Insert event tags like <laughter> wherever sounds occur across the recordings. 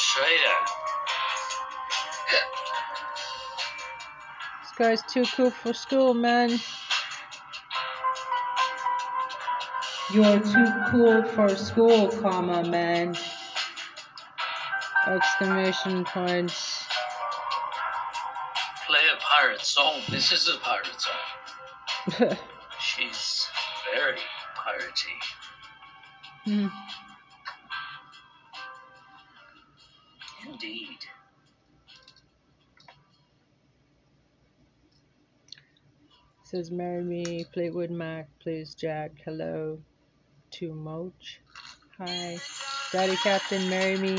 administrator. This guy's too cool for school, man. You're too cool for school, comma, man. Exclamation points. Play a pirate song. This is a pirate song. <laughs> She's very piratey. Hmm. Says marry me, Fleetwood Mac, please Jack, hello to Moch. Hi. Daddy Captain, marry me.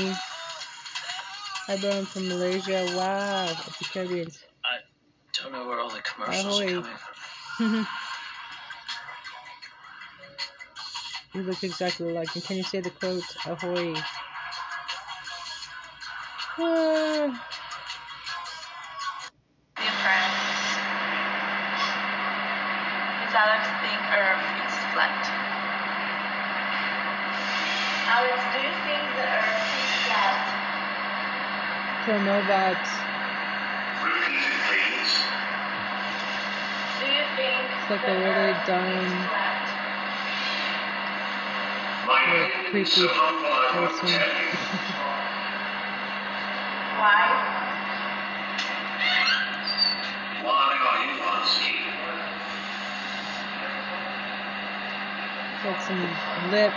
Hi bro, I'm from Malaysia. Wow, of the Caribbean. I don't know where all the commercials Ahoy. are coming from. <laughs> you look exactly like him. Can you say the quote? Ahoy. Ah, Earth is flat? Alex, do you think the Earth is flat? Chronobots. Repeat it, please. Do you think It's like the a really Earth dumb- is? My Yeah, opinion is creepy humble I won't person. tell you. Why? Why are you asking? Got some lip. <laughs>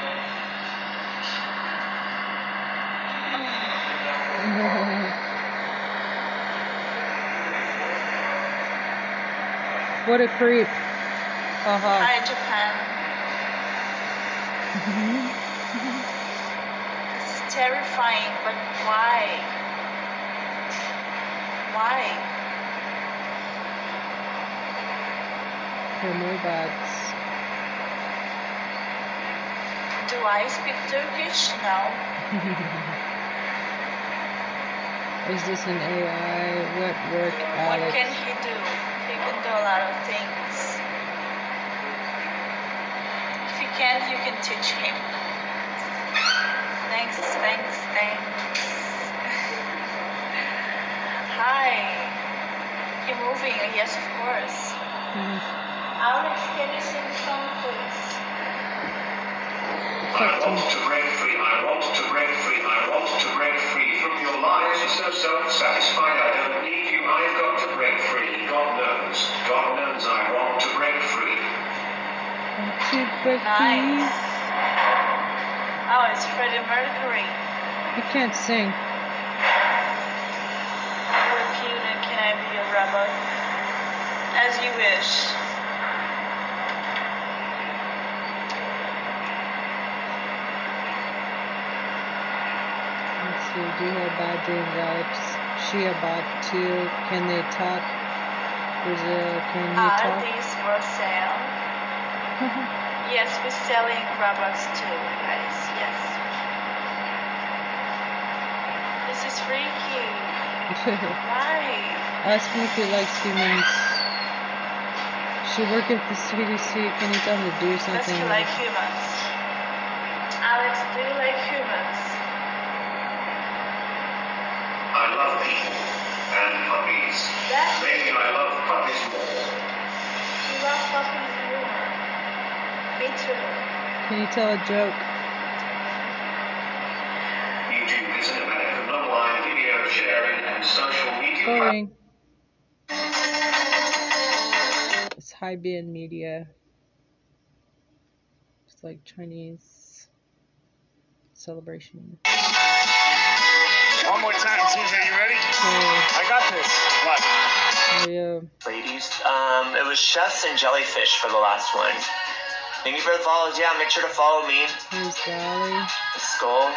what a creep. Haha. Hi, Japan. <laughs> This is terrifying, but why? Why? Chronobots. Do I speak Turkish? No. <laughs> Is this an AI? What work, What Alex? can he do? He can do a lot of things. If he can't, you can teach him. Thanks, thanks, thanks. <laughs> Hi. You moving? Yes, of course. Mhm. Alex, can you sing song, please? I want to break free, I want to break free, I want to break free from your lies. You're so self-satisfied, I don't need you. I've got to break free. God knows, God knows I want to break free. Want to break Nice. free? Oh, it's Freddie Mercury. You can't sing. You're cute and can I be a robot? As you wish. Let's see. Do you have bad dreams, Alex? She about too. Can they talk? Brazil, can you Are uh, talk? these for sale? <laughs> Yes, we're selling robots too, guys. Yes. This is freaky. <laughs> Why? Ask me if he likes humans. She work at the CDC. Can you tell me to do something? Does he like humans? Alex, do you like humans? Can you tell a joke? YouTube is an American online video sharing and social media platform. Boring. It's Hybian media. It's like Chinese celebration. One more time, Susan. You ready? Oh, I got this. What? oh yeah. Ladies, um, it was chefs and jellyfish for the last one. Thank you for the follows. Yeah, make sure to follow me. Here's Dolly. The skull,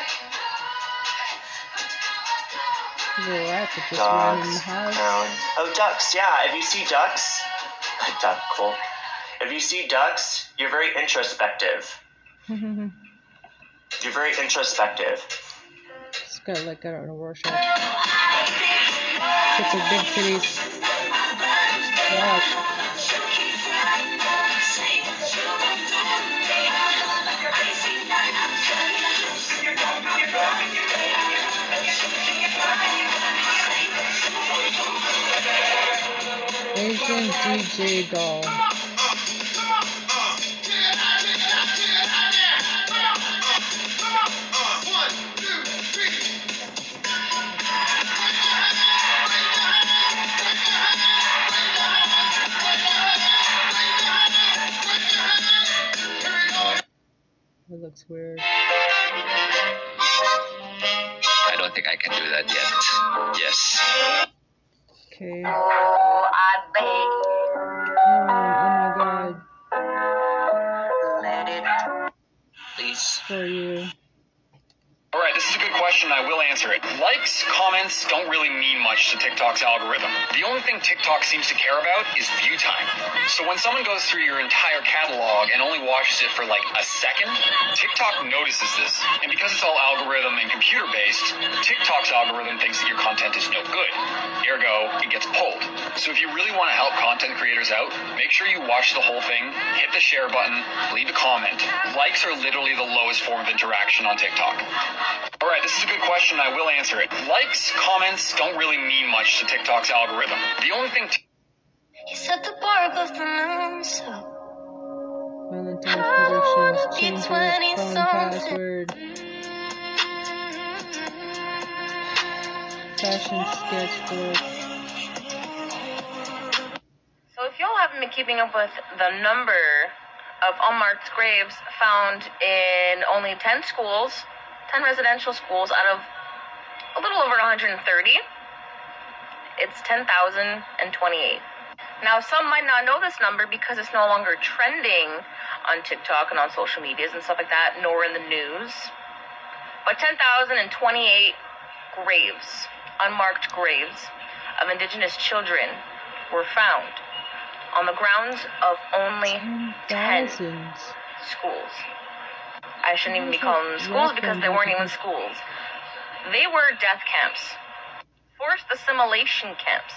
a rat just ran in the house. pound. Oh, ducks. Yeah, if you see ducks, <laughs> duck, cool. If you see ducks, you're very introspective. <laughs> You're very introspective. This guy like got out in a Rorschach. It's a big titties. Yeah. Featuring DJ Doll. It looks weird. I don't think I can do that yet. Yes. Okay. For you. All right, this is a good question. I will answer it. Likes, comments don't really mean much to TikTok's algorithm. The only thing TikTok seems to care about is view time. So when someone goes through your entire catalog and only watches it for like a second, TikTok notices this. And because it's all algorithm and computer based, TikTok's algorithm thinks that your content is no good. Ergo, it gets pulled. So if you really want to help content creators out, make sure you watch the whole thing, hit the share button, leave a comment. Likes are literally the lowest form of interaction on TikTok. All right, this is a good question. I will answer it. Likes, comments don't really mean much to TikTok's algorithm. The only thing. You set the bar above the moon, so Valentine's Change your phone password. Mm-hmm. Fashion sketchbook. So if y'all haven't been keeping up with the number of unmarked graves found in only 10 schools, 10 residential schools out of a little over 130, it's 10,028. Now, some might not know this number because it's no longer trending on TikTok and on social medias and stuff like that, nor in the news. But 10,028 graves, unmarked graves of indigenous children were found on the grounds of only 10 Thousands. schools. I shouldn't even be calling them schools because they weren't even schools. They were death camps, forced assimilation camps,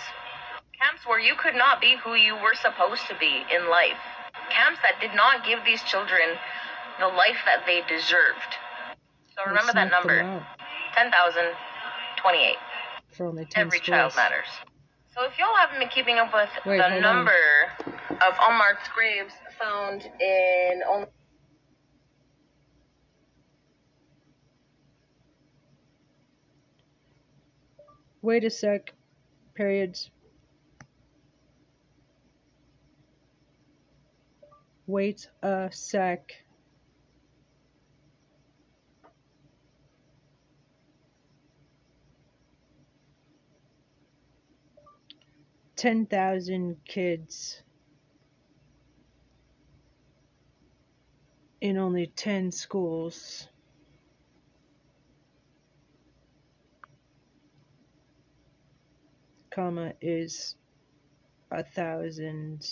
camps where you could not be who you were supposed to be in life, camps that did not give these children the life that they deserved. So remember that number out 10,028. For Every child matters. So if y'all haven't been keeping up with Wait, the hold on. number of unmarked graves found in only Wait a sec. Periods. Wait a sec. Ten thousand kids in only ten schools. Comma is a thousand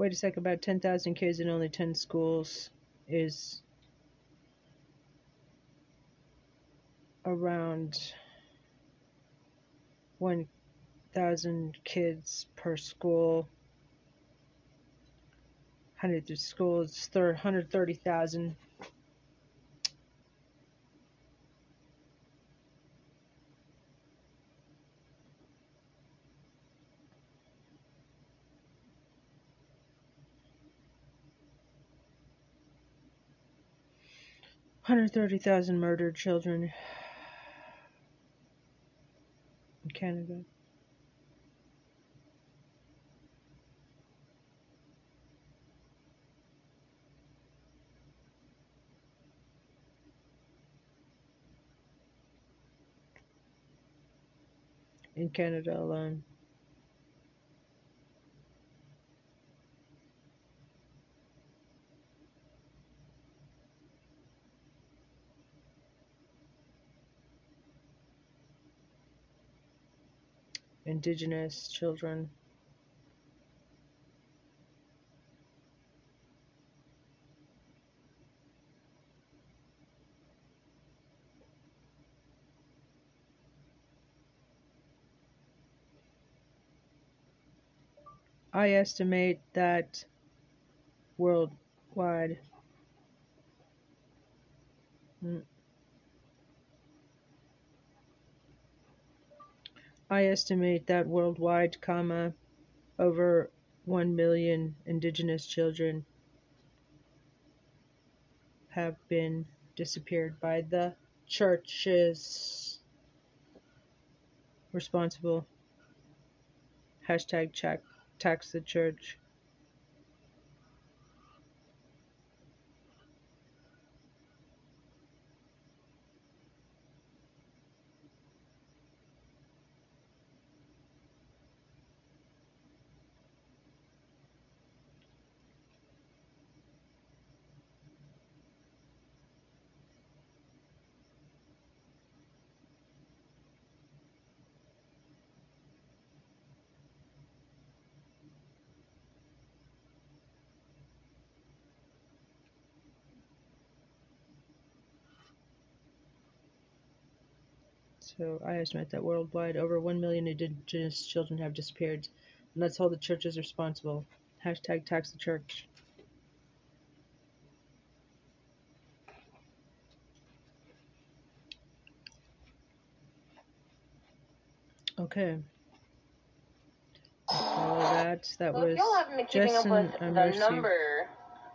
wait a sec about 10,000 kids in only 10 schools is around 1,000 kids per school. 100 schools 130,000 130,000 murdered children in Canada. In Canada alone. Indigenous children. I estimate that worldwide mm, I estimate that worldwide, comma, over 1 million indigenous children have been disappeared by the churches responsible. Hashtag check, tax the church. So I estimate that worldwide over 1 million indigenous children have disappeared. And let's hold the churches responsible. Hashtag tax the church. Okay. All that. That Well, was y'all haven't been keeping up with the Mercy. number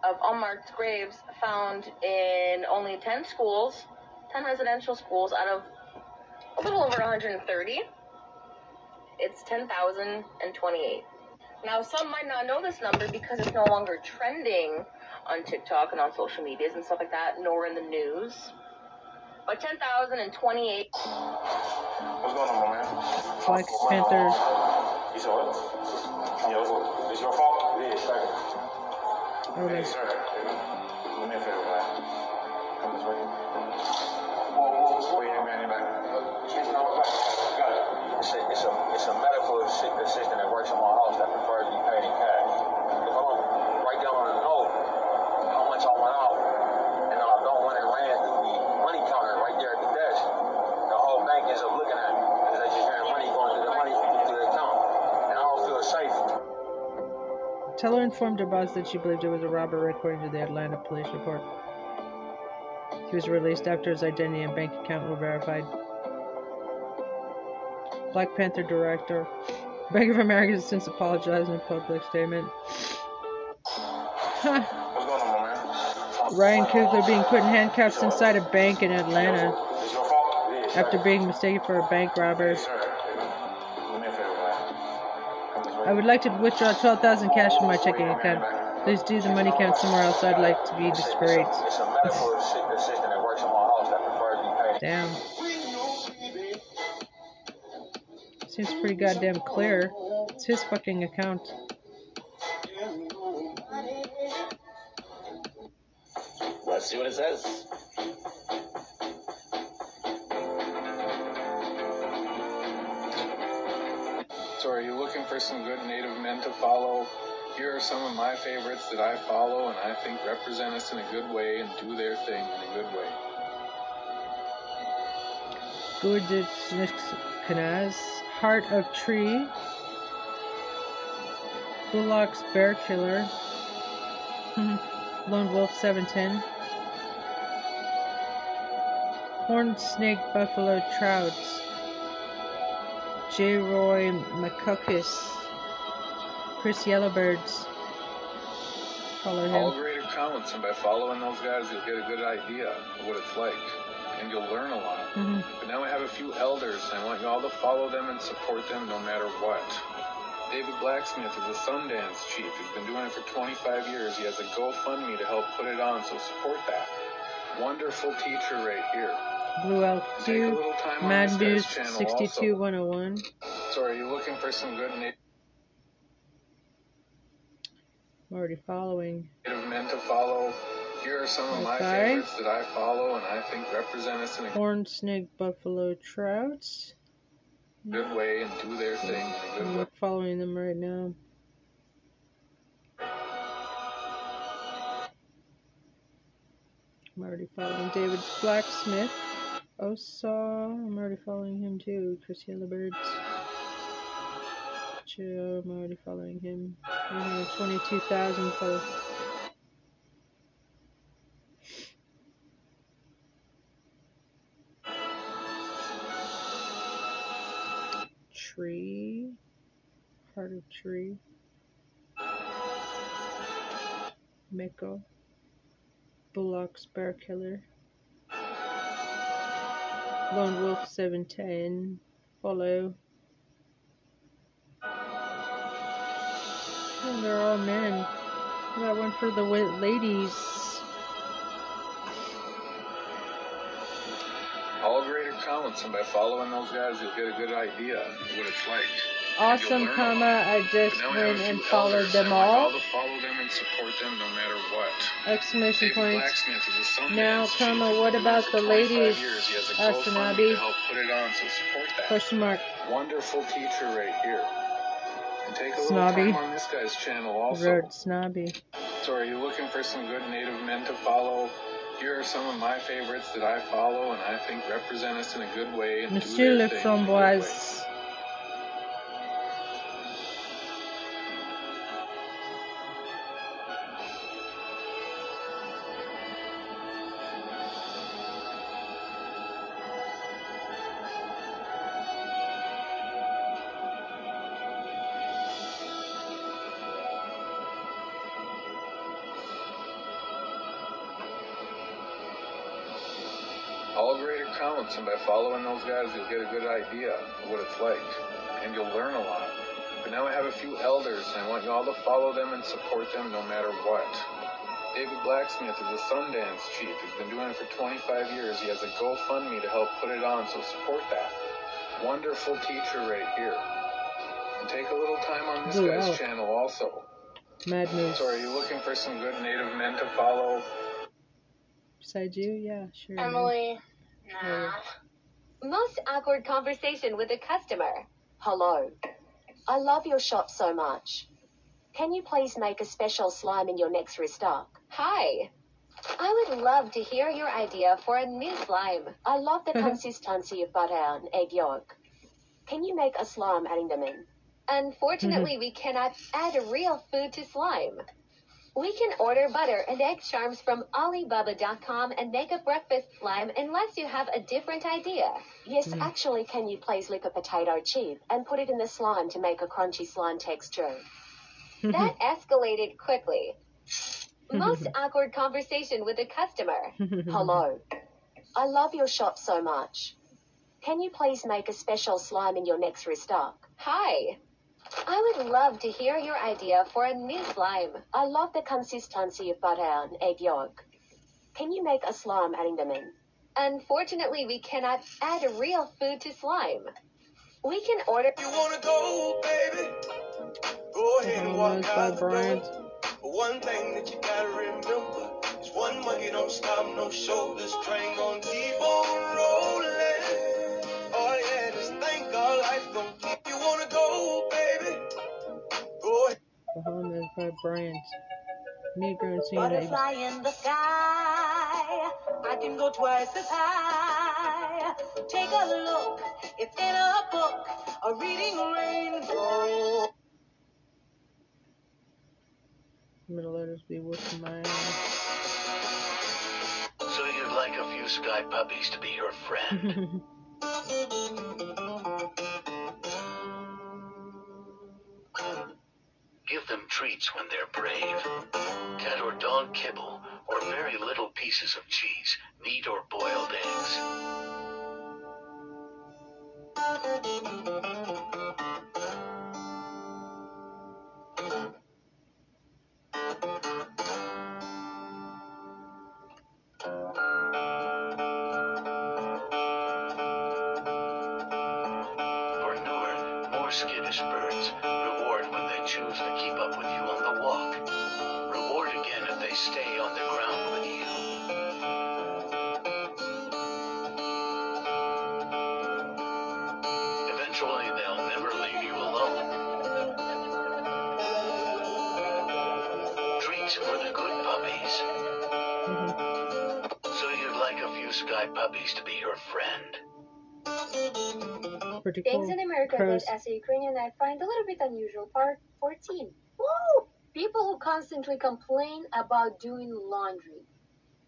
of unmarked graves found in only 10 schools, 10 residential schools out of a little over 130, it's 10,028. Now, some might not know this number because it's no longer trending on TikTok and on social medias and stuff like that, nor in the news. But 10,028 What's going on, my man? Black Panther. You said what? Yeah, what's up? It's your fault? It is, second. Okay. Hey, sir. Do me a favor, man. Come this way. It's a, medical that works my house that prefers to be paid in cash. If I don't write down on a note how much I went out, and I don't through the money counter right there at the desk, the whole bank up looking at me just money going the money feel safe. Teller informed her boss that she believed it was a robbery according to the Atlanta police report. He was released after his identity and bank account were verified. Black Panther director. Bank of America has since apologized in a public statement. <laughs> Ryan Coogler being put in handcuffs inside a bank in Atlanta after being mistaken for a bank robber. I would like to withdraw 12,000 cash from my checking account. Please do the money count somewhere else. I'd like to be discreet. It's a medical assi- assistant that works in my house that prefers to be paid. Damn. Seems pretty goddamn clear. It's his fucking account. Let's see what it says. So, are you looking for some good native men to follow? Here are some of my favorites that I follow and I think represent us in a good way and do their thing in a good way. Gurdjieff Kanaz, Heart of Tree, Bullock's Bear Killer, <laughs> Lone Wolf 710, Horned Snake Buffalo Trouts, J. Roy McCuckus, Chris Yellowbirds. Follow All him. great accounts, and by following those guys, you'll get a good idea of what it's like, and you'll learn a lot. Mhm. But now I have a few elders, and I want you all to follow them and support them no matter what. David Blacksmith is a Sundance chief. He's been doing it for 25 years. He has a GoFundMe to help put it on, so support that. Wonderful teacher right here. Blue Elk Take 2, little time on Mad News 62101. So, are you looking for some good I'm already following. men to follow? Here are some of my favorites that I follow and I think represent us in a Horned Snake Buffalo Trouts. good way and do their thing in a good. I'm following them right now. I'm already following David Blacksmith. Oh, Osaw, I'm already following him too. Chris Yellowbirds. Joe, I'm already following him. I have 22,000 followers. Tree. Heart of Tree. Miko. Bullocks Bear Killer. Lone Wolf 710. Follow. They're all men. I got one for the ladies. All greater counts, and by following those guys, you'll get a good idea of what it's like. Awesome, You'll learn a comma. I just But now we have went and followed them and I want all. to follow them and support them no matter what. Exclamation point. Blacksmith is a Now, comma, what about the ladies? years. He has a Abbey? to help put it on, so support that. Question mark. Wonderful teacher right here. Snobby. time on this guy's channel also. Road snobby. So are you looking for some good native men to follow? Here are some of my favorites that I follow and I think represent us in a good way and do Monsieur their counts, and by following those guys, you'll get a good idea of what it's like, and you'll learn a lot. But now I have a few elders, and I want you all to follow them and support them no matter what. David Blacksmith is a Sundance chief. He's been doing it for 25 years. He has a GoFundMe to help put it on, so support that. Wonderful teacher right here. And take a little time on this Blue guy's Elk. channel also. Mad Moose. So are you looking for some good native men to follow? Besides you? Yeah, sure. man. Nah. Most awkward conversation with a customer. Hello. I love your shop so much. Can you please make a special slime in your next restock? Hi. I would love to hear your idea for a new slime. I love the <laughs> consistency of butter and egg yolk. Can you make a slime adding them in? Mm-hmm. Unfortunately, we cannot add real food to slime. We can order butter and egg charms from Alibaba.com and make a breakfast slime unless you have a different idea. Yes, Hmm. actually, can you please lick a potato chip and put it in the slime to make a crunchy slime texture? <laughs> that escalated quickly. <laughs> Most awkward conversation with a customer. <laughs> Hello. I love your shop so much. Can you please make a special slime in your next restock? Hi. I would love to hear your idea for a new slime. I love the consistency of butter and egg yolk. Can you make a slime adding them in? Unfortunately, we cannot add real food to slime. We can order. You wanna go, baby? Go ahead and walk out by the Bryant. door. But one thing that you gotta remember is one monkey don't stop no shoulders. Train gon' keep on rolling. Ahead. Bahamas by Bryant. Negro and singing ladies. Butterfly in the sky. I can go twice as high. Take a look. It's in a book. A reading rainbow. Middle letters be with my So you'd like a few sky puppies to be your friend? <laughs> when they're brave. Cat or dog kibble, or very little pieces of cheese, meat or boiled eggs. Cool. in America Crows. that as a Ukrainian I find a little bit unusual. Part 14. Woo! People who constantly complain about doing laundry.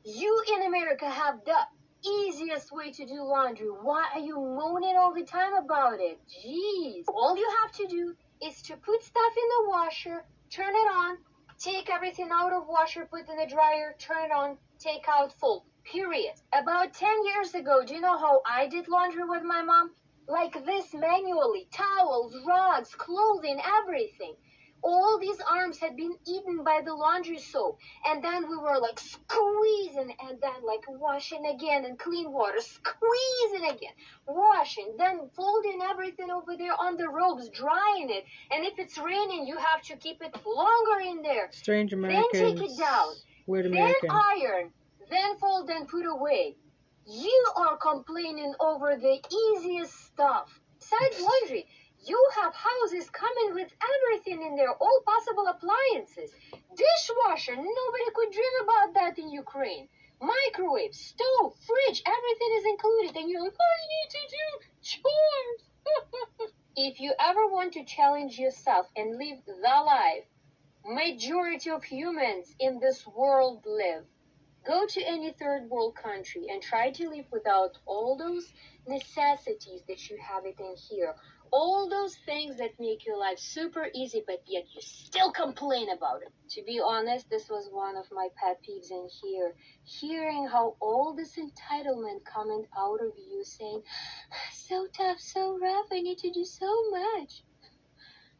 You in America have the easiest way to do laundry. Why are you moaning all the time about it? Jeez. All you have to do is to put stuff in the washer, turn it on, take everything out of washer, put in the dryer, turn it on, take out, fold. Period. About 10 years ago, do you know how I did laundry with my mom? Like this manually. Towels, rugs, clothing, everything. All these arms had been eaten by the laundry soap. And then we were like squeezing and then like washing again in clean water, squeezing again, washing, then folding everything over there on the robes, drying it. And if it's raining, you have to keep it longer in there. Strange Americans. Then take it down. Weird Then iron. Then fold and put away. You are complaining over the easiest stuff. Besides laundry, you have houses coming with everything in there, all possible appliances. Dishwasher, nobody could dream about that in Ukraine. Microwave, stove, fridge, everything is included, and you're like, I need to do chores. <laughs> if you ever want to challenge yourself and live the life majority of humans in this world live, Go to any third world country and try to live without all those necessities that you have it in here. All those things that make your life super easy, but yet you still complain about it. To be honest, this was one of my pet peeves in here. Hearing how all this entitlement coming out of you saying, so tough, so rough, I need to do so much.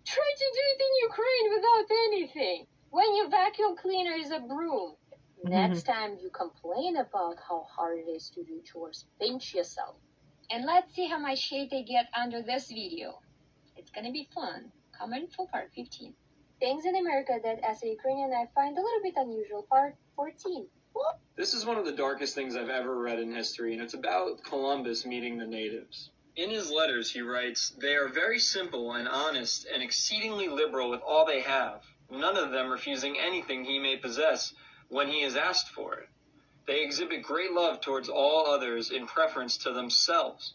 Try to do it in Ukraine without anything. When your vacuum cleaner is a broom. Mm-hmm. Next time you complain about how hard it is to do chores, pinch yourself. And let's see how much hate they get under this video. It's gonna be fun. Comment for part 15. Things in America that as a Ukrainian I find a little bit unusual. Part 14. This is one of the darkest things I've ever read in history, and it's about Columbus meeting the natives. In his letters, he writes, They are very simple and honest and exceedingly liberal with all they have, none of them refusing anything he may possess when he is asked for it. They exhibit great love towards all others in preference to themselves.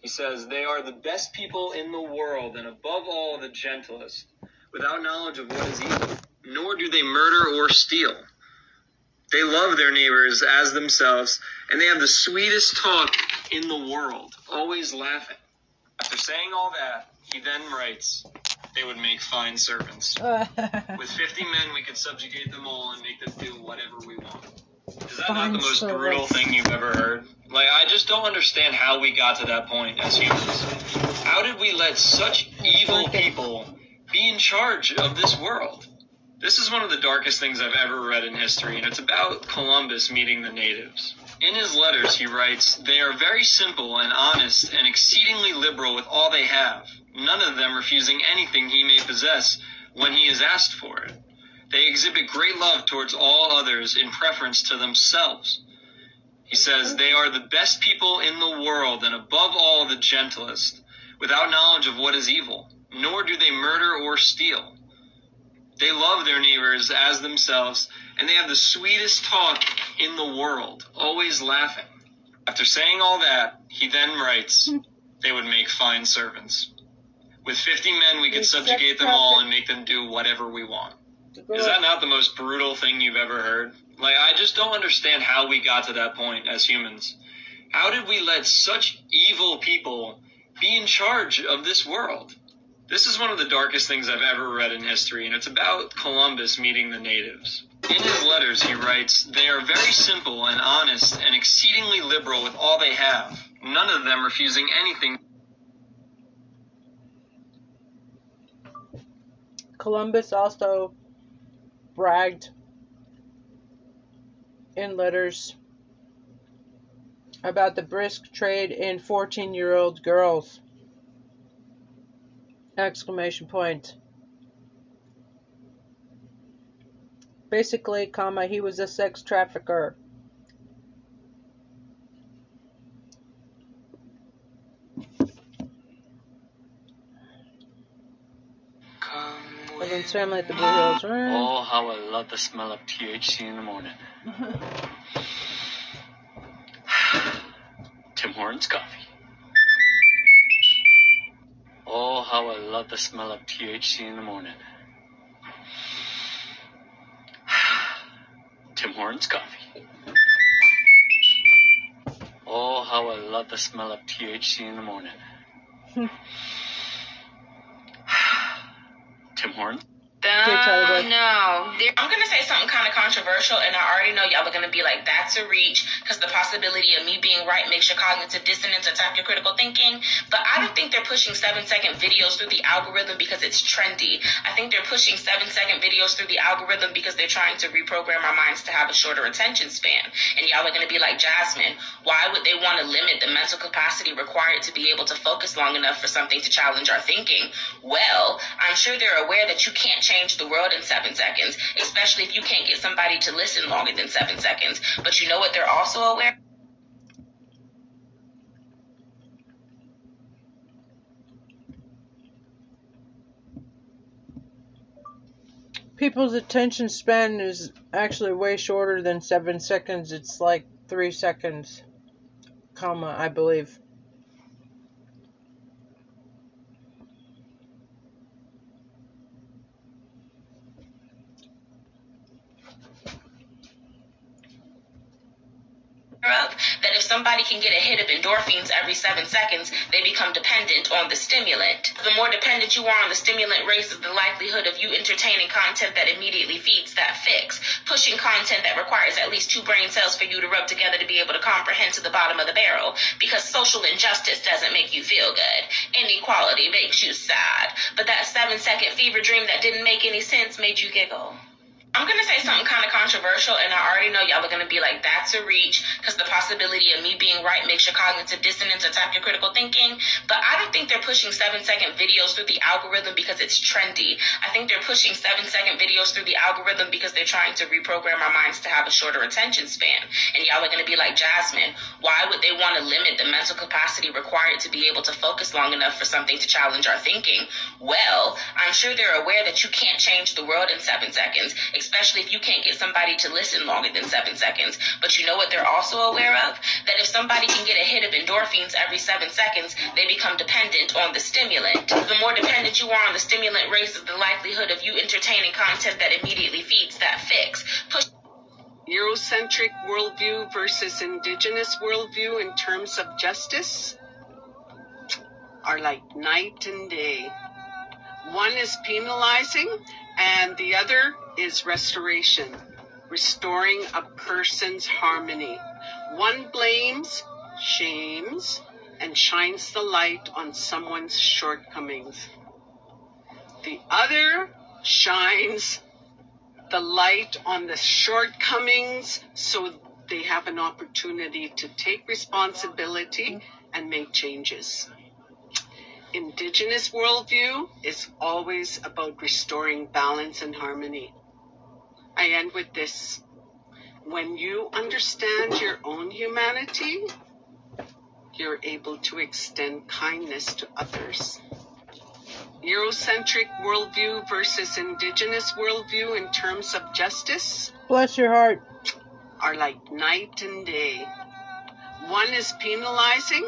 He says, They are the best people in the world, and above all, the gentlest, without knowledge of what is evil, nor do they murder or steal. They love their neighbors as themselves, and they have the sweetest talk in the world, always laughing. After saying all that, he then writes, They would make fine servants. <laughs> With 50 men, we could subjugate them all and make them do whatever we want. Is that not the most servants. brutal thing you've ever heard? Like, I just don't understand how we got to that point as humans. How did we let such evil people be in charge of this world? This is one of the darkest things I've ever read in history, and it's about Columbus meeting the natives. In his letters, he writes, They are very simple and honest and exceedingly liberal with all they have, none of them refusing anything he may possess when he is asked for it. They exhibit great love towards all others in preference to themselves. He says, They are the best people in the world and above all the gentlest, without knowledge of what is evil, nor do they murder or steal. They love their neighbors as themselves, and they have the sweetest talk in the world, always laughing. After saying all that, he then writes, They would make fine servants. With 50 men, we could subjugate them all and make them do whatever we want. Is that not the most brutal thing you've ever heard? Like, I just don't understand how we got to that point as humans. How did we let such evil people be in charge of this world? This is one of the darkest things I've ever read in history, and it's about Columbus meeting the natives. In his letters, he writes, They are very simple and honest and exceedingly liberal with all they have, none of them refusing anything Columbus also bragged in letters about the brisk trade in 14 year old girls exclamation point. Basically, comma, he was a sex trafficker. The Blue Hills Room. Oh, how I love the smell of THC in the morning. <laughs> Tim Hortons coffee. Oh, how I love the smell of THC in the morning. <sighs> Tim Hortons coffee. Oh, how I love the smell of THC in the morning. <laughs> <sighs> Tim Hortons. Uh, no. I'm going to say something kind of controversial, and I already know y'all are going to be like, that's a reach, because the possibility of me being right makes your cognitive dissonance attack your critical thinking. But I don't think they're pushing seven second videos through the algorithm because it's trendy. I think they're pushing seven second videos through the algorithm because they're trying to reprogram our minds to have a shorter attention span. And y'all are going to be like, Jasmine, why would they want to limit the mental capacity required to be able to focus long enough for something to challenge our thinking? Well, I'm sure they're aware that you can't change the world in seven seconds, especially if you can't get somebody to listen longer than seven seconds. But you know what they're also aware? People's attention span is actually way shorter than seven seconds. It's like three seconds, comma, I believe. That if somebody can get a hit of endorphins every seven seconds, they become dependent on the stimulant. The more dependent you are on the stimulant raises the likelihood of you entertaining content that immediately feeds that fix, pushing content that requires at least two brain cells for you to rub together to be able to comprehend to the bottom of the barrel. Because social injustice doesn't make you feel good. Inequality makes you sad. But that seven second fever dream that didn't make any sense made you giggle. I'm gonna say something kind of controversial, and I already know y'all are gonna be like, "That's a reach," because the possibility of me being right makes your cognitive dissonance attack your critical thinking. But I don't think they're pushing seven-second videos through the algorithm because it's trendy. I think they're pushing seven-second videos through the algorithm because they're trying to reprogram our minds to have a shorter attention span. And y'all are gonna be like, "Jasmine, why would they want to limit the mental capacity required to be able to focus long enough for something to challenge our thinking?" Well, I'm sure they're aware that you can't change the world in seven seconds especially if you can't get somebody to listen longer than seven seconds. But you know what they're also aware of? That if somebody can get a hit of endorphins every seven seconds, they become dependent on the stimulant. The more dependent you are on the stimulant raises the likelihood of you entertaining content that immediately feeds that fix. Push Eurocentric worldview versus indigenous worldview in terms of justice are like night and day. One is penalizing and the other is restoration, restoring a person's harmony. One blames, shames, and shines the light on someone's shortcomings. The other shines the light on the shortcomings so they have an opportunity to take responsibility and make changes. Indigenous worldview is always about restoring balance and harmony. I end with this. When you understand your own humanity, you're able to extend kindness to others. Eurocentric worldview versus indigenous worldview in terms of justice Bless your heart. are like night and day. One is penalizing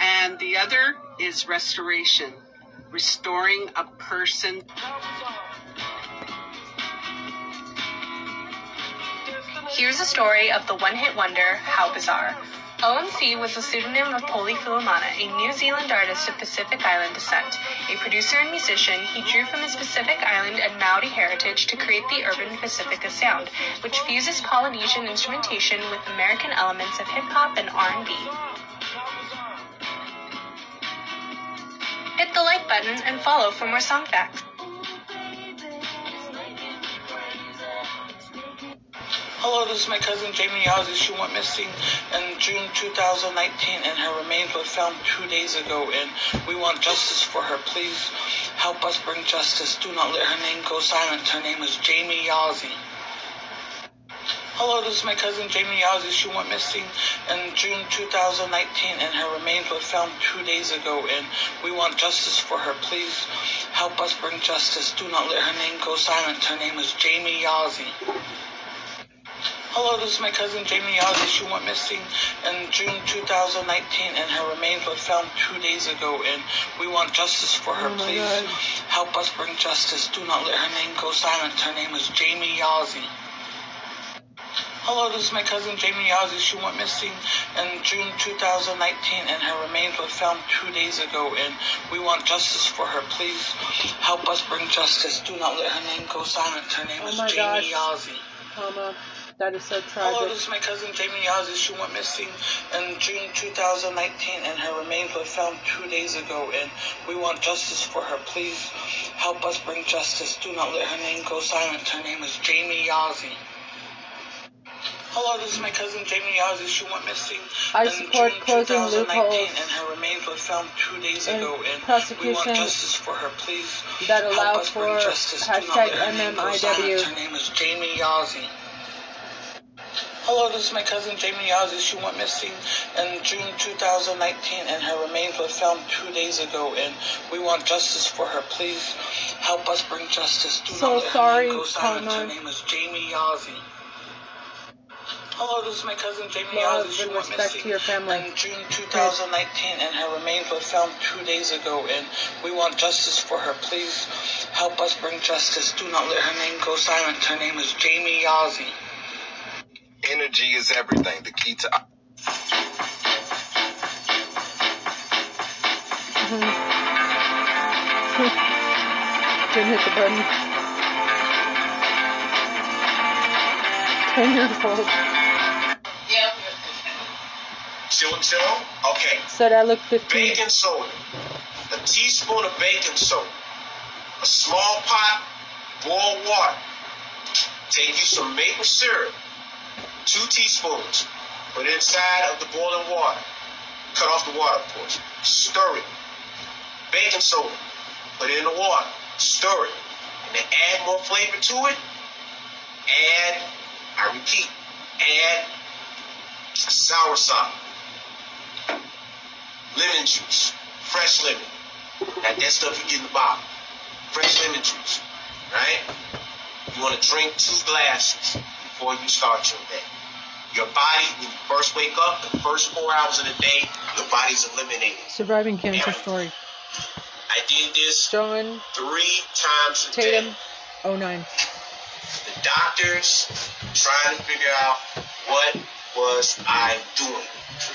and the other is restoration, restoring a person. Here's a story of the one hit wonder, How Bizarre. OMC was the pseudonym of Pauly Fuemana, a New Zealand artist of Pacific Island descent. A producer and musician, he drew from his Pacific Island and Maori heritage to create the urban Pacifica sound, which fuses Polynesian instrumentation with American elements of hip hop and R&B. Hit the like button and follow for more song facts. Hello, this is my cousin Jamie Yazzie. She went missing in June 2019 and her remains were found two days ago and we want justice for her. Please help us bring justice. Do not let her name go silent. Her name is Jamie Yazzie. Hello, this is my cousin Jamie Yazzie. She went missing in June 2019 and her remains were found two days ago and we want justice for her. Please help us bring justice. Do not let her name go silent. Her name is Jamie Yazzie. Hello, this is my cousin Jamie Yazzie. She went missing in June 2019 and her remains were found two days ago and we want justice for her. Oh Please God. help us bring justice. Do not let her name go silent. Her name is Jamie Yazzie. Hello, this is my cousin Jamie Yazzie. She went missing in June 2019 and her remains were found two days ago and we want justice for her. Please help us bring justice. Do not let her name go silent. Her name Oh is Jamie gosh. Yazzie. Comma. That is so Hello, tragic. this is my cousin Jamie Yazzie. She went missing in June 2019 and her remains were found two days ago and we want justice for her. Please help us bring justice. Do not let her name go silent. Her name is Jamie Yazzie. Hello, this is my cousin Jamie Yazzie. She went missing I in support June closing 2019 loopholes and her remains were found two days in ago and we want justice for her. Please that help allow us bring for justice. Do not hashtag let her name go silent. MMIW. Her name is Jamie Yazzie. Hello, this is my cousin Jamie Yazzie. She went missing in June 2019 and her remains were found two days ago and we want justice for her. Please help us bring justice. Do So not let sorry, her name go silent. Her name is Jamie Yazzie. Hello, this is my cousin Jamie Love Yazzie. She went missing to your family. in June 2019 and her remains were found two days ago and we want justice for her. Please help us bring justice. Do not let her name go silent. Her name is Jamie Yazzie. Energy is everything. The key to mm-hmm. <laughs> Didn't hit the button. Ten years old. Chill, chill. Okay. Said I look 15. Baking soda. A teaspoon of baking soda. A small pot, boiled water. Take you some maple syrup. Two teaspoons. Put it inside of the boiling water. Cut off the water, of course. Stir it. Baking soda. Put it in the water. Stir it. And then add more flavor to it. Add, I repeat, add sour sop lemon juice, fresh lemon. That that stuff you get in the bottle. Fresh lemon juice, right? You want to drink two glasses before you start your day. Your body, when you first wake up, the first four hours of the day, your body's eliminated. Surviving cancer story. I did this John three times a Tatum, day. 09. The doctors trying to figure out what was I doing.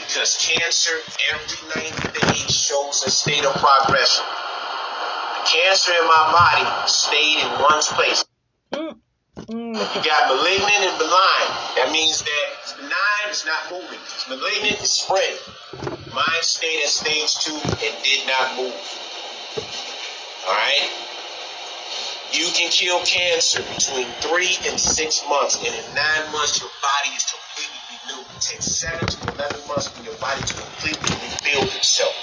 Because cancer every 90 days shows a state of progression. The cancer in my body stayed in one place. Mm, You got malignant and benign. That means that it's benign, it's not moving. It's malignant, it's spreading. Mine stayed at stage two and did not move. Alright? You can kill cancer between three and six months, and in nine months, your body is completely renewed. It takes seven to 11 months for your body to completely rebuild itself.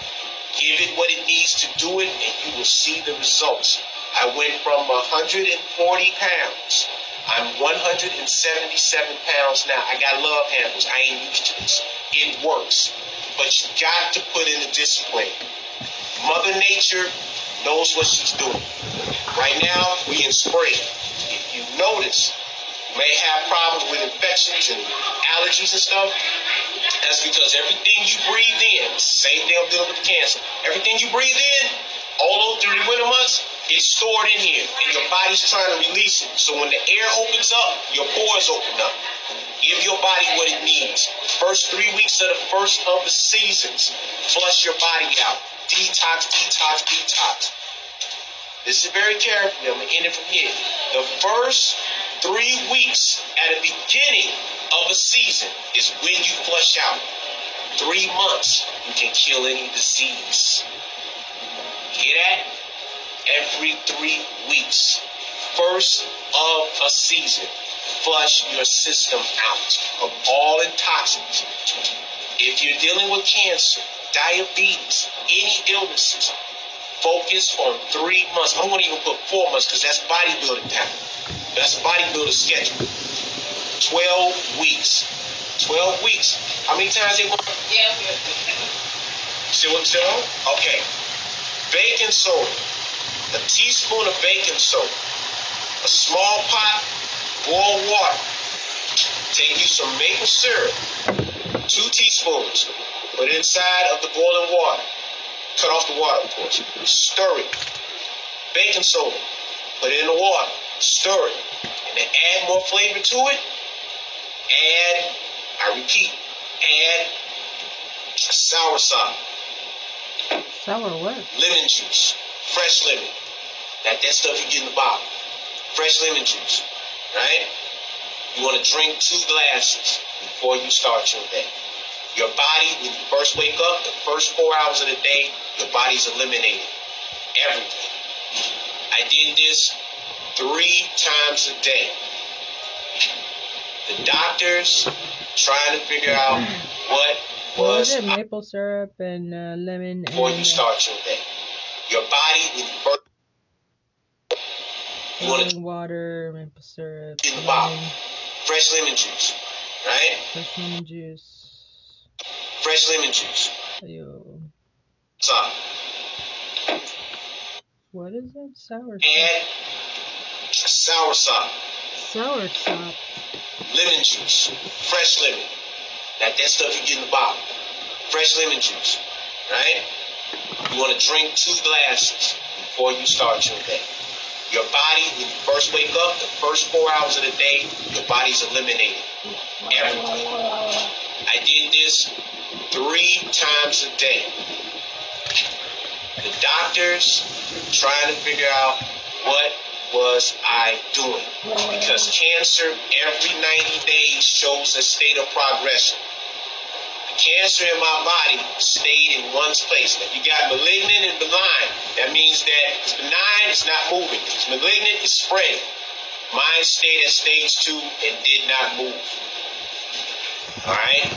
Give it what it needs to do it, and you will see the results. I went from 140 pounds. I'm 177 pounds now. I got love handles. I ain't used to this. It works. But you got to put in the discipline. Mother Nature knows what she's doing. Right now, we in spring. If you notice, you may have problems with infections and allergies and stuff. That's because everything you breathe in, same thing I'm dealing with cancer. Everything you breathe in, all through the winter months, it's stored in here, and your body's trying to release it. So when the air opens up, your pores open up. Give your body what it needs. First three weeks of the first of the seasons, flush your body out. Detox, detox, detox. This is very careful. I'm gonna end it from here. The first three weeks at the beginning of a season is when you flush out. Three months, you can kill any disease. Hear that? Every three weeks. First of a season, flush your system out of all toxins. If you're dealing with cancer, diabetes, any illnesses, focus on three months. I don't to even put four months because that's bodybuilding time. That's bodybuilder schedule. 12 weeks. 12 weeks. How many times they work? Yeah. See what I'm saying? Okay. Baking soda. A teaspoon of baking soda. A small pot, boil water. Take you some maple syrup. Two teaspoons. Put it inside of the boiling water. Cut off the water, of course. Stir it. Baking soda. Put it in the water. Stir it. And then add more flavor to it. Add, I repeat, add sour sop. Sour what? lemon juice, fresh lemon. That that stuff you get in the bottle. Fresh lemon juice, right? You want to drink two glasses before you start your day. Your body, when you first wake up, the first four hours of the day, your body's eliminating everything. I did this three times a day. The doctors trying to figure out what was was? Maple syrup and uh, lemon before you start your day. Your body, when you first you want to water, maple syrup, in the bottle, fresh lemon juice, right? fresh lemon juice. Fresh lemon juice. Ew. Some. What is it? Sour Add sour sop, Sour sop. lemon juice, fresh lemon. That that stuff you get in the bottle. Fresh lemon juice, right? You want to drink two glasses before you start your day. Your body, when you first wake up, the first four hours of the day, your body's eliminating everything. I did this three times a day. The doctors trying to figure out what was I doing? Because cancer every 90 days shows a state of progression. Cancer in my body stayed in one place. If you got malignant and benign, that means that it's benign, it's not moving. It's malignant, it's spreading. Mine stayed at stage two and did not move. All right?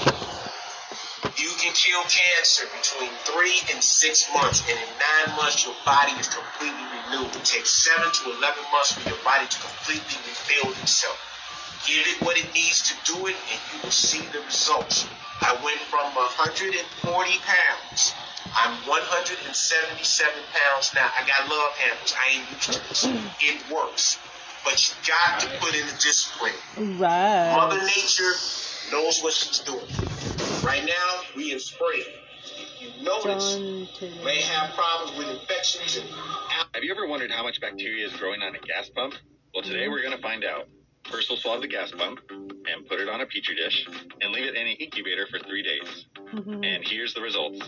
You can kill cancer between three and six months, and in nine months, your body is completely renewed. It takes seven to 11 months for your body to completely rebuild itself. Give it what it needs to do it, and you will see the results. I went from 140 pounds. I'm 177 pounds now. I got love handles. I ain't used to this. It works. But you got to put in the discipline. Right. Mother Nature knows what she's doing. Right now, we in spring. If you notice, John may have problems with infections and Have you ever wondered how much bacteria is growing on a gas pump? Well, today we're going to find out. First, we'll swab the gas pump and put it on a petri dish and leave it in an incubator for three days. Mm-hmm. And here's the results.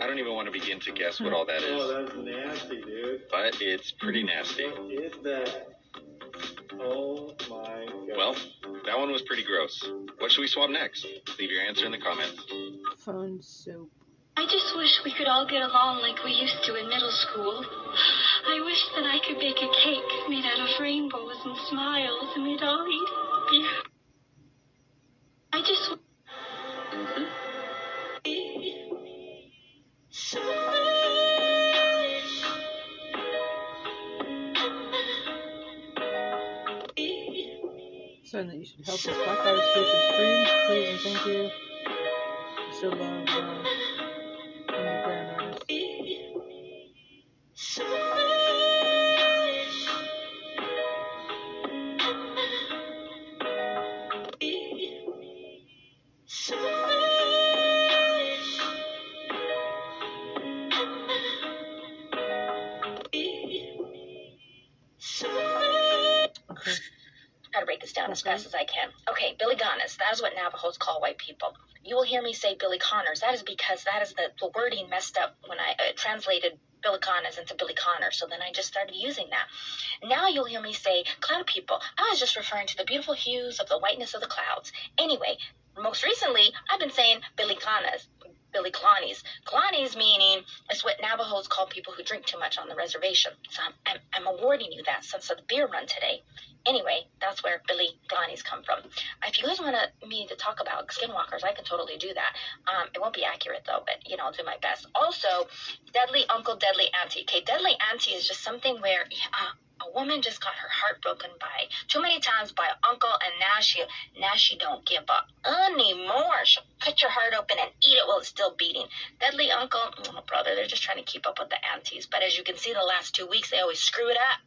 I don't even want to begin to guess what all that is, Oh, that's nasty, dude. but it's pretty nasty. What is that? Oh my god. Well, that one was pretty gross. What should we swab next? Leave your answer in the comments. Phone soup. I just wish we could all get along like we used to in middle school. I wish that I could bake a cake made out of rainbows and smiles and we'd all eat it. I just. Saying that you should help us Black Hour exclusive streams, please and thank you. Still love Try to break this down as fast as I can. Okay, Billy Ganas. That is what Navajos call white people. You will hear me say Billy Connors. That is because that is the, the wording messed up when I uh, translated Billy Connors into Billy Connor. So then I just started using that. Now you'll hear me say cloud people. I was just referring to the beautiful hues of the whiteness of the clouds. Anyway, most recently I've been saying Billy Ganas. Billy Clonies. Clonies meaning it's what Navajos call people who drink too much on the reservation. So I'm, I'm, I'm awarding you that since of the beer run today. Anyway, that's where Billy Clonies come from. If you guys want me to talk about skinwalkers, I can totally do that. Um, it won't be accurate though, but you know, I'll do my best. Also, Deadly Uncle, Deadly Auntie. Okay, Deadly Auntie is just something where uh, a woman just got her heart broken by too many times by uncle, and now she now she don't give up anymore. She'll cut your heart open and eat it while it's still beating. Deadly uncle, oh, brother, they're just trying to keep up with the aunties. But as you can see, the last two weeks they always screw it up.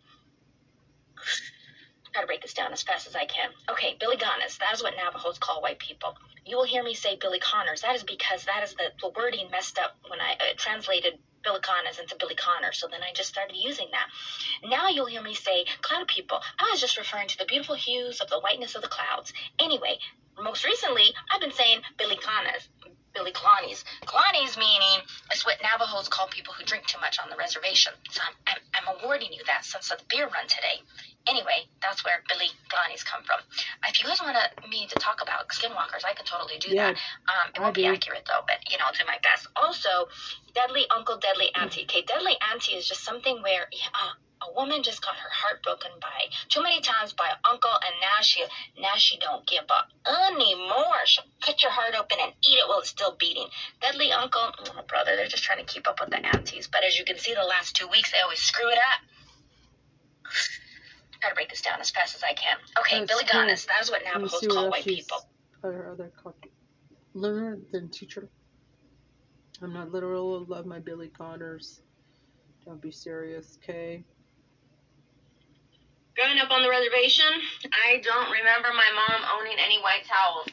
Gotta break this down as fast as I can. Okay, Billy Ganas. That is what Navajos call white people. You will hear me say Billy Connors. That is because that is the, the wording messed up when I uh, translated Billy Connors into Billy Connor. So then I just started using that. Now you'll hear me say cloud people. I was just referring to the beautiful hues of the whiteness of the clouds. Anyway, most recently, I've been saying Billy Connors. Billy Clonies. Clonies meaning it's what Navajos call people who drink too much on the reservation. So I'm, I'm, I'm awarding you that since of the beer run today. Anyway, that's where Billy Clonies come from. If you guys want me to talk about skinwalkers, I can totally do Yeah, that. Um, it won't be accurate though, but you know, I'll do my best. Also, Deadly Uncle, Deadly Auntie. Okay, Deadly Auntie is just something where uh, a woman just got her heart broken by too many times by uncle, and now she now she don't give up anymore. She'll cut your heart open and eat it while it's still beating. Deadly Uncle, oh, brother, they're just trying to keep up with the aunties. But as you can see, the last two weeks they always screw it up. Try to break this down as fast as I can. Okay, That's Billy. Ganas. That is what Navajos call white people. Other other learner than teacher. I'm not literal. Love my Billy Connors. Don't be serious, okay? Growing up on the reservation, I don't remember my mom owning any white towels.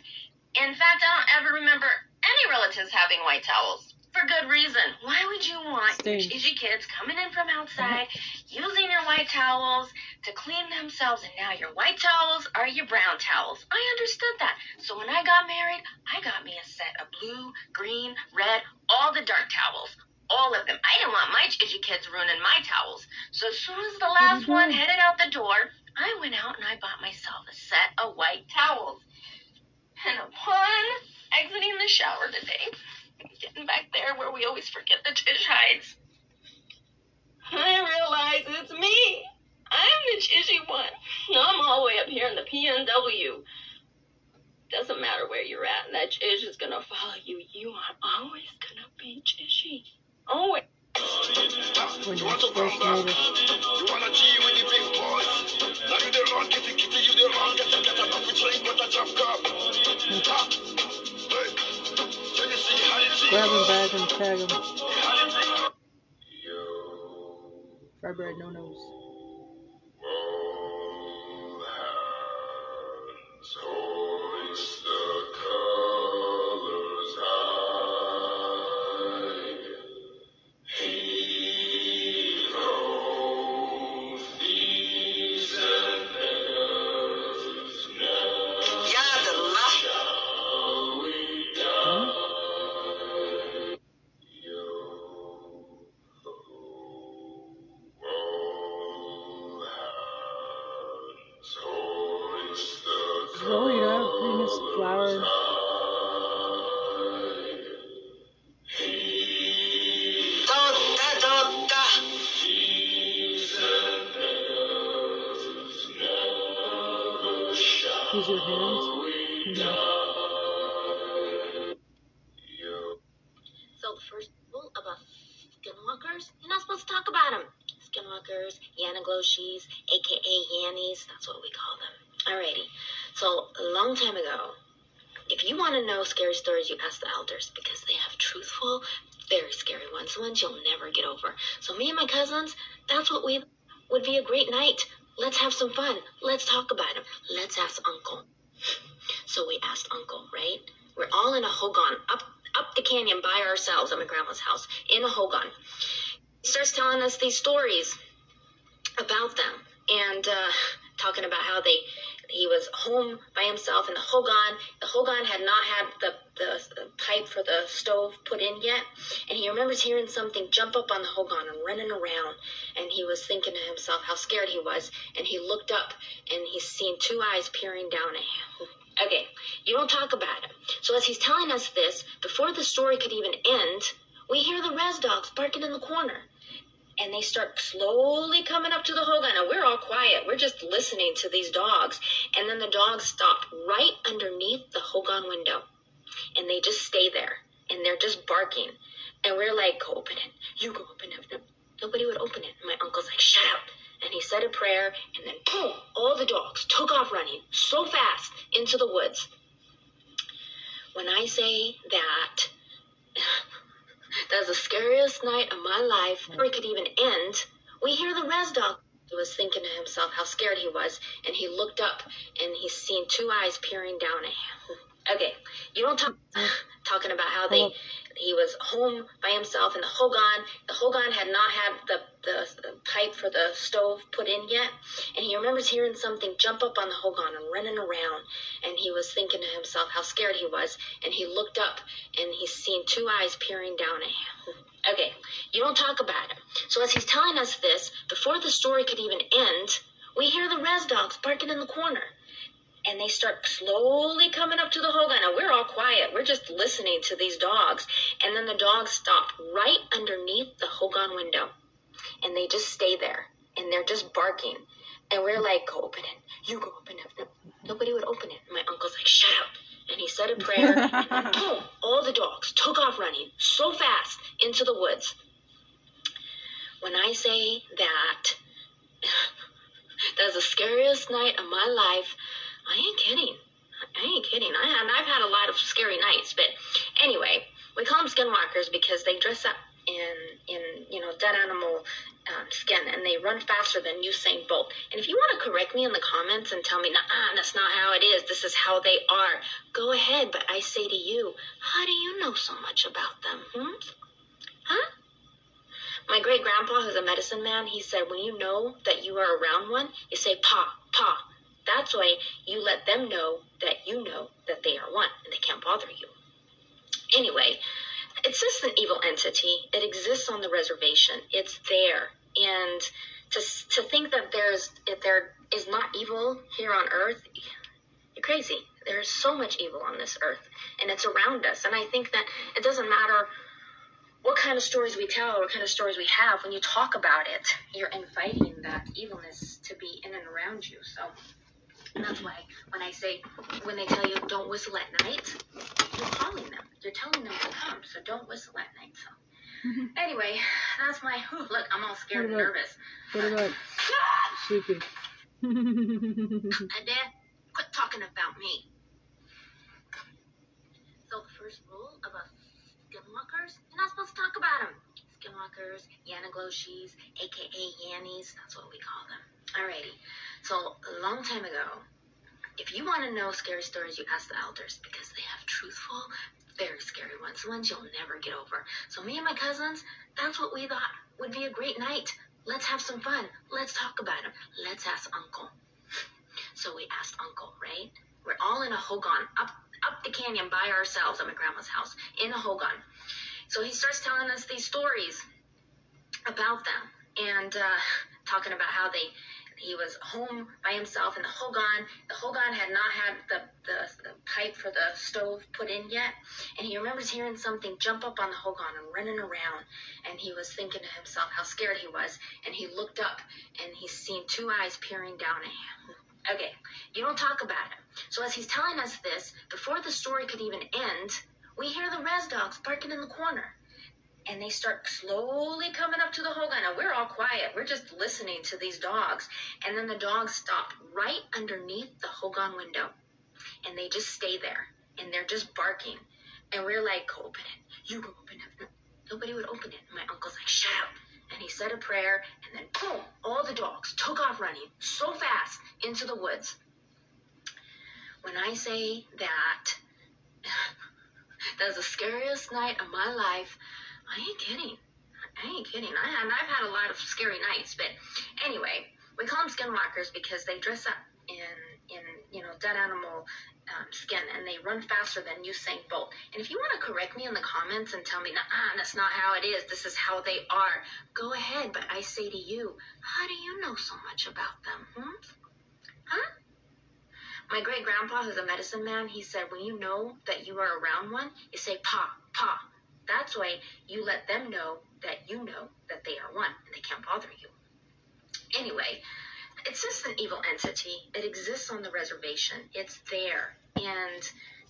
In fact, I don't ever remember any relatives having white towels. For good reason. Why would you want your Same. cheesy kids coming in from outside, using your white towels to clean themselves, and now your white towels are your brown towels? I understood that. So when I got married, I got me a set of blue, green, red, all the dark towels. All of them. I didn't want my cheesy kids ruining my towels. So as soon as the last one headed out the door, I went out and I bought myself a set of white towels. And upon exiting the shower today, getting back there where we always forget the dish hides, I realize it's me. I'm the chishy one. I'm all the way up here in the PNW. Doesn't matter where you're at, that chish is gonna follow you. You are always gonna be chishy. Oh, Always. When you first notice. You wanna G with the big boys. Now you the wrong, kitty kitty, you the wrong, get a get a up, we train, but a drop cup. Ha. Hey. So you see how you see. Grab him back and tag him. Fry bread, no nose. Roll how scared he was, and he looked up and he's seen two eyes peering down at him. Okay, you don't talk about it. So as he's telling us this, before the story could even end, we hear the res dogs barking in the corner. And they start slowly coming up to the Hogan. Now we're all quiet. We're just listening to these dogs. And then the dogs stop right underneath the Hogan window. And they just stay there. And they're just barking. And we're like, go open it. You go open it. Nobody would open it. And my uncle's like, shut up and he said a prayer, and then boom, all the dogs took off running so fast into the woods. When I say that, <sighs> that's the scariest night of my life, or it could even end, we hear the res dog. He was thinking to himself how scared he was, and he looked up and he's seen two eyes peering down at him. Okay, you don't talk <sighs> talking about how they oh. he was home by himself in the Hogan. The Hogan had not had the, the, the pipe for the stove put in yet, and he remembers hearing something jump up on the Hogan and running around. And he was thinking to himself how scared he was, and he looked up and he's seen two eyes peering down at him. Okay, you don't talk about him. So as he's telling us this, before the story could even end, we hear the res dogs barking in the corner and they start slowly coming up to the Hogan. Now we're all quiet. We're just listening to these dogs. And then the dogs stop right underneath the Hogan window. And they just stay there. And they're just barking. And we're like, go open it. You go open it. No, nobody would open it. My uncle's like, shut up. And he said a prayer. and <laughs> boom, oh, all the dogs took off running so fast into the woods. When I say that, <laughs> that's the scariest night of my life. I ain't kidding. I ain't kidding. I have, I've had a lot of scary nights, but anyway, we call them skinwalkers because they dress up in in you know dead animal um, skin and they run faster than Usain Bolt. And if you want to correct me in the comments and tell me, nah, that's not how it is. This is how they are. Go ahead, but I say to you, how do you know so much about them? Hmm? Huh? My great grandpa, who's a medicine man, he said, when you know that you are around one, you say, pa, pa, that's why you let them know that you know that they are one and they can't bother you. Anyway, it's just an evil entity. It exists on the reservation. It's there. And to, to think that there's there is not evil here on earth, you're crazy. There's so much evil on this earth and it's around us. And I think that it doesn't matter what kind of stories we tell or what kind of stories we have, when you talk about it, you're inviting that evilness to be in and around you. So and that's why when I say, when they tell you don't whistle at night, you're calling them. You're telling them to come. So don't whistle at night. So mm-hmm. anyway, that's my, <laughs> look, I'm all scared and nervous. What about sleeping? And Dad, quit talking about me. So the first rule of a skinwalkers, you're not supposed to talk about them. Skinwalkers, Yanagloshis, aka Yannies, that's what we call them. Alrighty. So a long time ago, if you want to know scary stories, you ask the elders because they have truthful, very scary ones, ones you'll never get over. So me and my cousins, that's what we thought would be a great night. Let's have some fun. Let's talk about them. Let's ask Uncle. So we asked Uncle, right? We're all in a hogan up up the canyon by ourselves at my grandma's house in a hogan. So he starts telling us these stories about them and uh, talking about how they he was home by himself in the hogan. The hogan had not had the, the, the pipe for the stove put in yet, and he remembers hearing something jump up on the hogan and running around. And he was thinking to himself how scared he was, and he looked up and he's seen two eyes peering down at him. Okay, you don't talk about him. So as he's telling us this, before the story could even end, we hear the res dogs barking in the corner. And they start slowly coming up to the Hogan. Now we're all quiet. We're just listening to these dogs. And then the dogs stop right underneath the Hogan window. And they just stay there. And they're just barking. And we're like, open it. You go open it. Nobody would open it. And my uncle's like, shut up. And he said a prayer. And then boom, all the dogs took off running so fast into the woods. When I say that, that's the scariest night of my life. I ain't kidding. I ain't kidding. I, and I've had a lot of scary nights, but anyway, we call them skinwalkers because they dress up in in you know dead animal um, skin and they run faster than Usain Bolt. And if you want to correct me in the comments and tell me, nah, that's not how it is. This is how they are. Go ahead, but I say to you, how do you know so much about them? Hmm? Huh? My great grandpa, who's a medicine man, he said when you know that you are around one, you say pa, pa. That's why you let them know that you know that they are one and they can't bother you. Anyway, it's just an evil entity. It exists on the reservation. It's there. And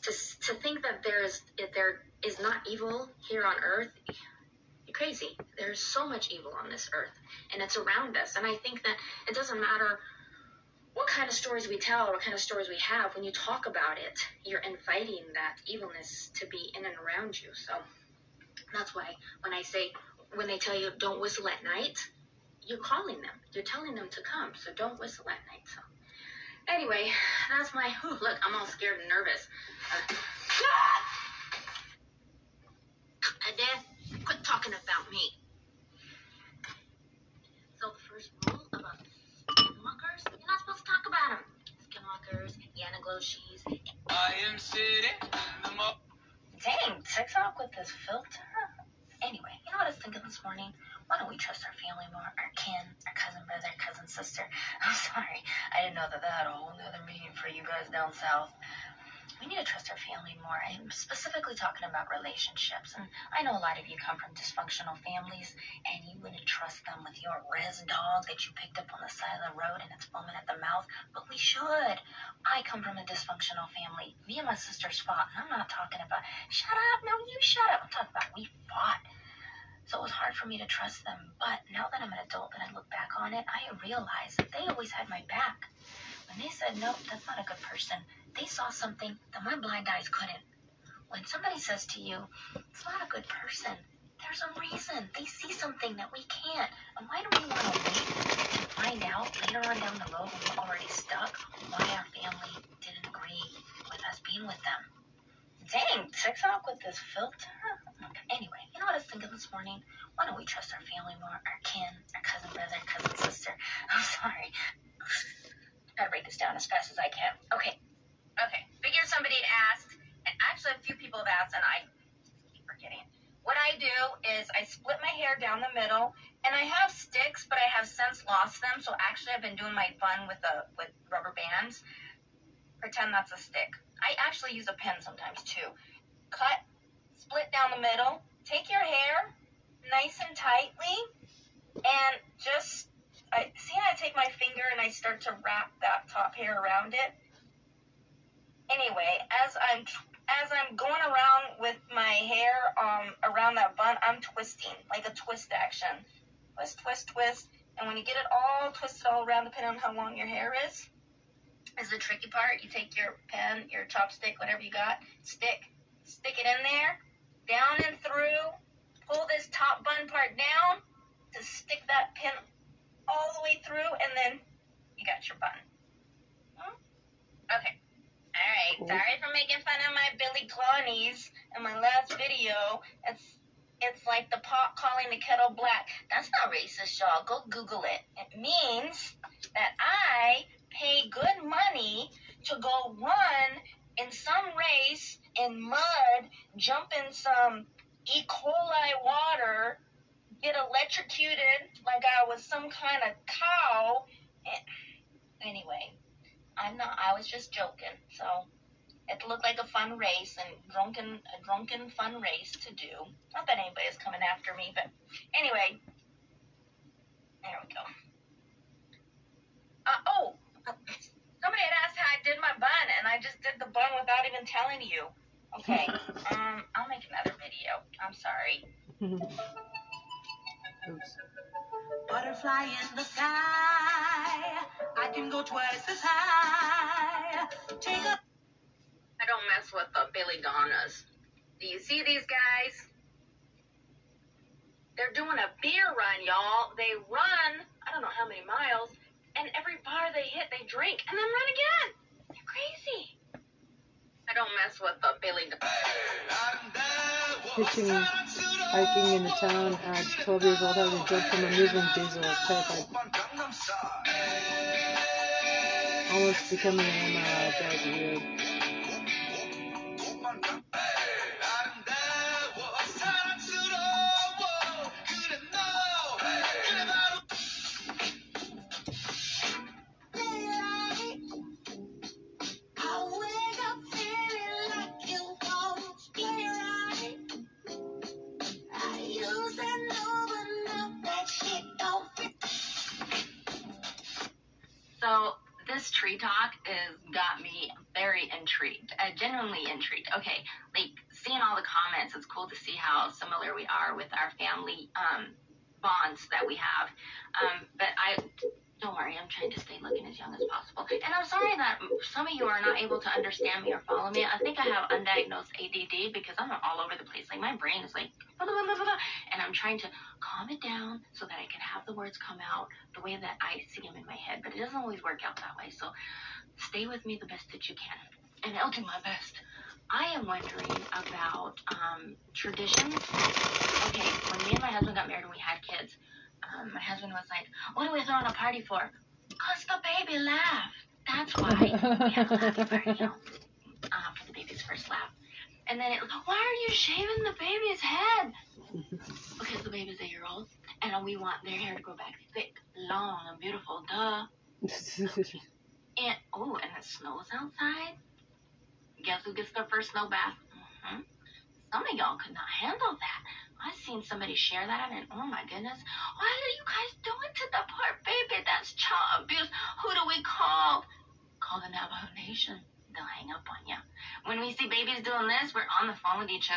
to, to think that there is, there is not evil here on earth, you're crazy. There's so much evil on this earth and it's around us. And I think that it doesn't matter what kind of stories we tell or what kind of stories we have, when you talk about it, you're inviting that evilness to be in and around you. So that's why when I say, when they tell you don't whistle at night, you're calling them. You're telling them to come. So don't whistle at night. So anyway, that's my, <laughs> whew, look, I'm all scared and nervous. Uh, Dad, quit talking about me. So the first rule about skinwalkers, you're not supposed to talk about them. Skinwalkers, Yanagloshies. I am sitting in the mo- Dang, TikTok with this filter. Anyway, you know what I was thinking this morning? Why don't we trust our family more? Our kin, our cousin brother, cousin sister. <laughs> I'm sorry, I didn't know that that had a whole nother meaning for you guys down south. We need to trust our family more. I'm specifically talking about relationships. And I know a lot of you come from dysfunctional families, and you wouldn't trust them with your res dog that you picked up on the side of the road and it's foaming at the mouth. But we should. I come from a dysfunctional family. Me and my sisters fought, and I'm not talking about shut up, no, you shut up. I'm talking about we fought. So it was hard for me to trust them. But now that I'm an adult and I look back on it, I realize that they always had my back. When they said, nope, that's not a good person, they saw something that my blind eyes couldn't. When somebody says to you, it's not a good person, there's a reason. They see something that we can't. And why do we want to wait to find out later on down the road when we're already stuck why our family didn't agree with us being with them? Dang, TikTok with this filter? Okay. Anyway, you know what I was thinking this morning? Why don't we trust our family more? Our kin, our cousin brother, cousin sister. <laughs> I'm sorry. Gotta break this down as fast as I can. Okay. Okay. Figure somebody asked, and actually a few people have asked, and I keep forgetting. What I do is I split my hair down the middle, and I have sticks, but I have since lost them. So actually, I've been doing my bun with a with rubber bands. Pretend that's a stick. I actually use a pen sometimes too. Cut, split down the middle. Take your hair, nice and tightly, and just I see how I take my finger and I start to wrap that top hair around it. Anyway, as I'm as I'm going around with my hair um around that bun, I'm twisting like a twist action. Twist, twist, twist. And when you get it all twisted all around, depending on how long your hair is, is the tricky part. You take your pen, your chopstick, whatever you got, stick, stick it in there, down and through, pull this top bun part down to stick that pin all the way through, and then you got your bun. Hmm? Okay. All right. Cool. Sorry for making fun of my Billy Clonies in my last video. It's it's like the pot calling the kettle black. That's not racist, y'all. Go Google it. It means that I pay good money to go run in some race in mud, jump in some E. coli water, get electrocuted like I was some kind of cow. Anyway, I'm not. I was just joking. So it looked like a fun race and drunken, a drunken fun race to do. Not that anybody's coming after me, but anyway, there we go. Uh, oh, somebody had asked how I did my bun, and I just did the bun without even telling you. Okay, <laughs> um, I'll make another video. I'm sorry. <laughs> Oops. Butterfly in the sky. I can go twice as high. Take a I don't mess with the Billy Donnas. Do you see these guys? They're doing a beer run, y'all. They run, I don't know how many miles, and every bar they hit, they drink and then run again. They're crazy. I don't mess with the Billy Pitching, hiking in a town at 12 years old, having to jump from a moving diesel. I terrified. Almost becoming an MRI bed. Weird.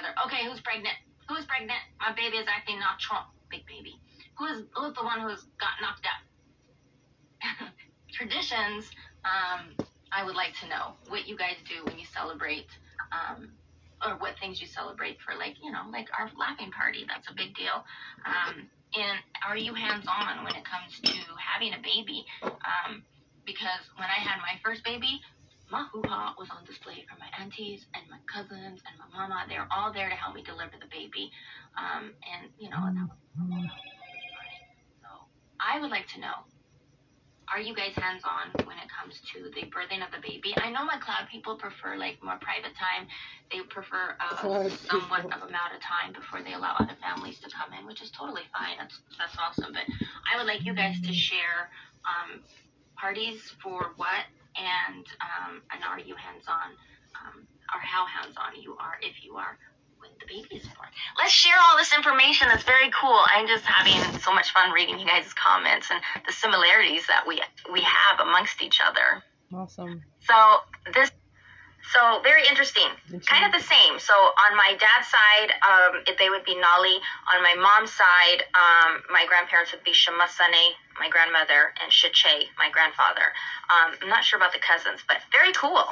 Other. Okay, who's pregnant? Who's pregnant? My baby is acting not natural. Big baby. Who's who's the one who's got knocked up? <laughs> Traditions. Um, I would like to know what you guys do when you celebrate, um, or what things you celebrate for, like you know, like our laughing party. That's a big deal. Um, and are you hands on when it comes to having a baby? Um, because when I had my first baby, my hoo-ha was on display for my aunties and my cousins and my mama. They were all there to help me deliver the baby. Um, and, you know, that was so I would like to know, are you guys hands-on when it comes to the birthing of the baby? I know my cloud people prefer, like, more private time. They prefer uh, somewhat of amount of time before they allow other families to come in, which is totally fine. That's, that's awesome. But I would like you guys to share um, parties for what and um, and are you hands-on um, or how hands-on you are if you are when the baby is born. Let's share all this information. That's very cool. I'm just having so much fun reading you guys' comments and the similarities that we we have amongst each other. Awesome. So this, so very interesting. Kind of the same. So on my dad's side, um, they would be Nali. On my mom's side, um, my grandparents would be Shamasane, my grandmother, and Shiche, my grandfather. Um, I'm not sure about the cousins, but very cool.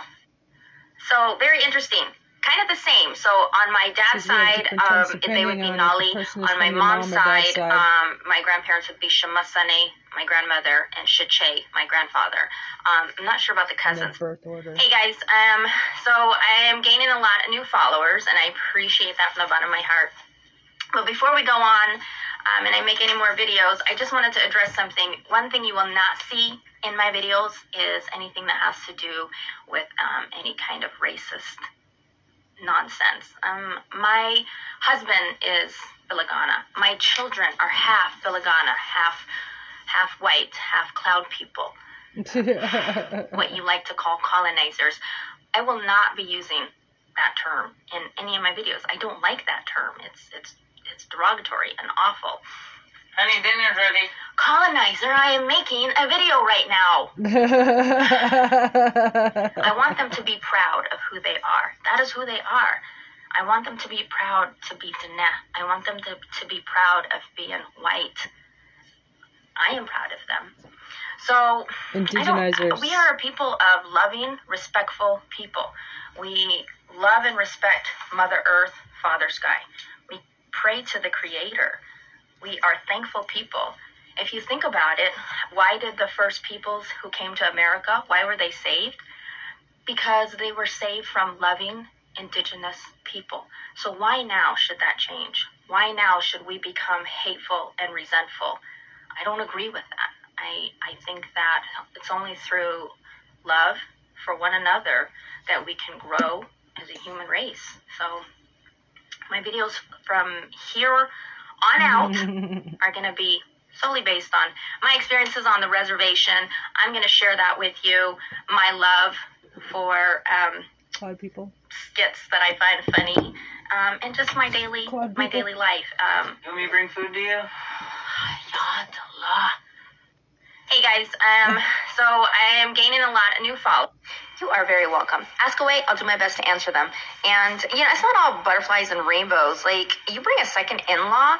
So very interesting. Kind of the same. So on my dad's So you have side, um, they would be on Nali. On my mom's mom side, side. um, my grandparents would be Shamasane, my grandmother, and Shiche, my grandfather. Um, I'm not sure about the cousins. Hey guys, um, so I am gaining a lot of new followers, and I appreciate that from the bottom of my heart. But before we go on, um, and I make any more videos, I just wanted to address something. One thing you will not see in my videos is anything that has to do with um, any kind of racist nonsense. Um, my husband is Filagana. My children are half Filagana, half half white, half cloud people <laughs> what you like to call colonizers. I will not be using that term in any of my videos. I don't like that term. It's it's it's derogatory and awful. Honey, dinner's ready. Colonizer, I am making a video right now. <laughs> I want them to be proud of who they are. That is who they are. I want them to be proud to be Diné. I want them to, to be proud of being white. I am proud of them. So Indigenizers. we are a people of loving, respectful people. We love and respect Mother Earth, Father Sky. We pray to the Creator. We are thankful people. If you think about it, why did the first peoples who came to America, why were they saved? Because they were saved from loving indigenous people. So why now should that change? Why now should we become hateful and resentful? I don't agree with that. I, I think that it's only through love for one another that we can grow as a human race. So my videos from here on out <laughs> are going to be solely based on my experiences on the reservation. I'm going to share that with you. My love for um, Cloud people. skits that I find funny, um, and just my daily my daily life. Um, You want me to bring food to you? <sighs> Yadala. Hey guys, um, so I am gaining a lot of new followers. You are very welcome. Ask away. I'll do my best to answer them. And you know, it's not all butterflies and rainbows. Like you bring a second in-law,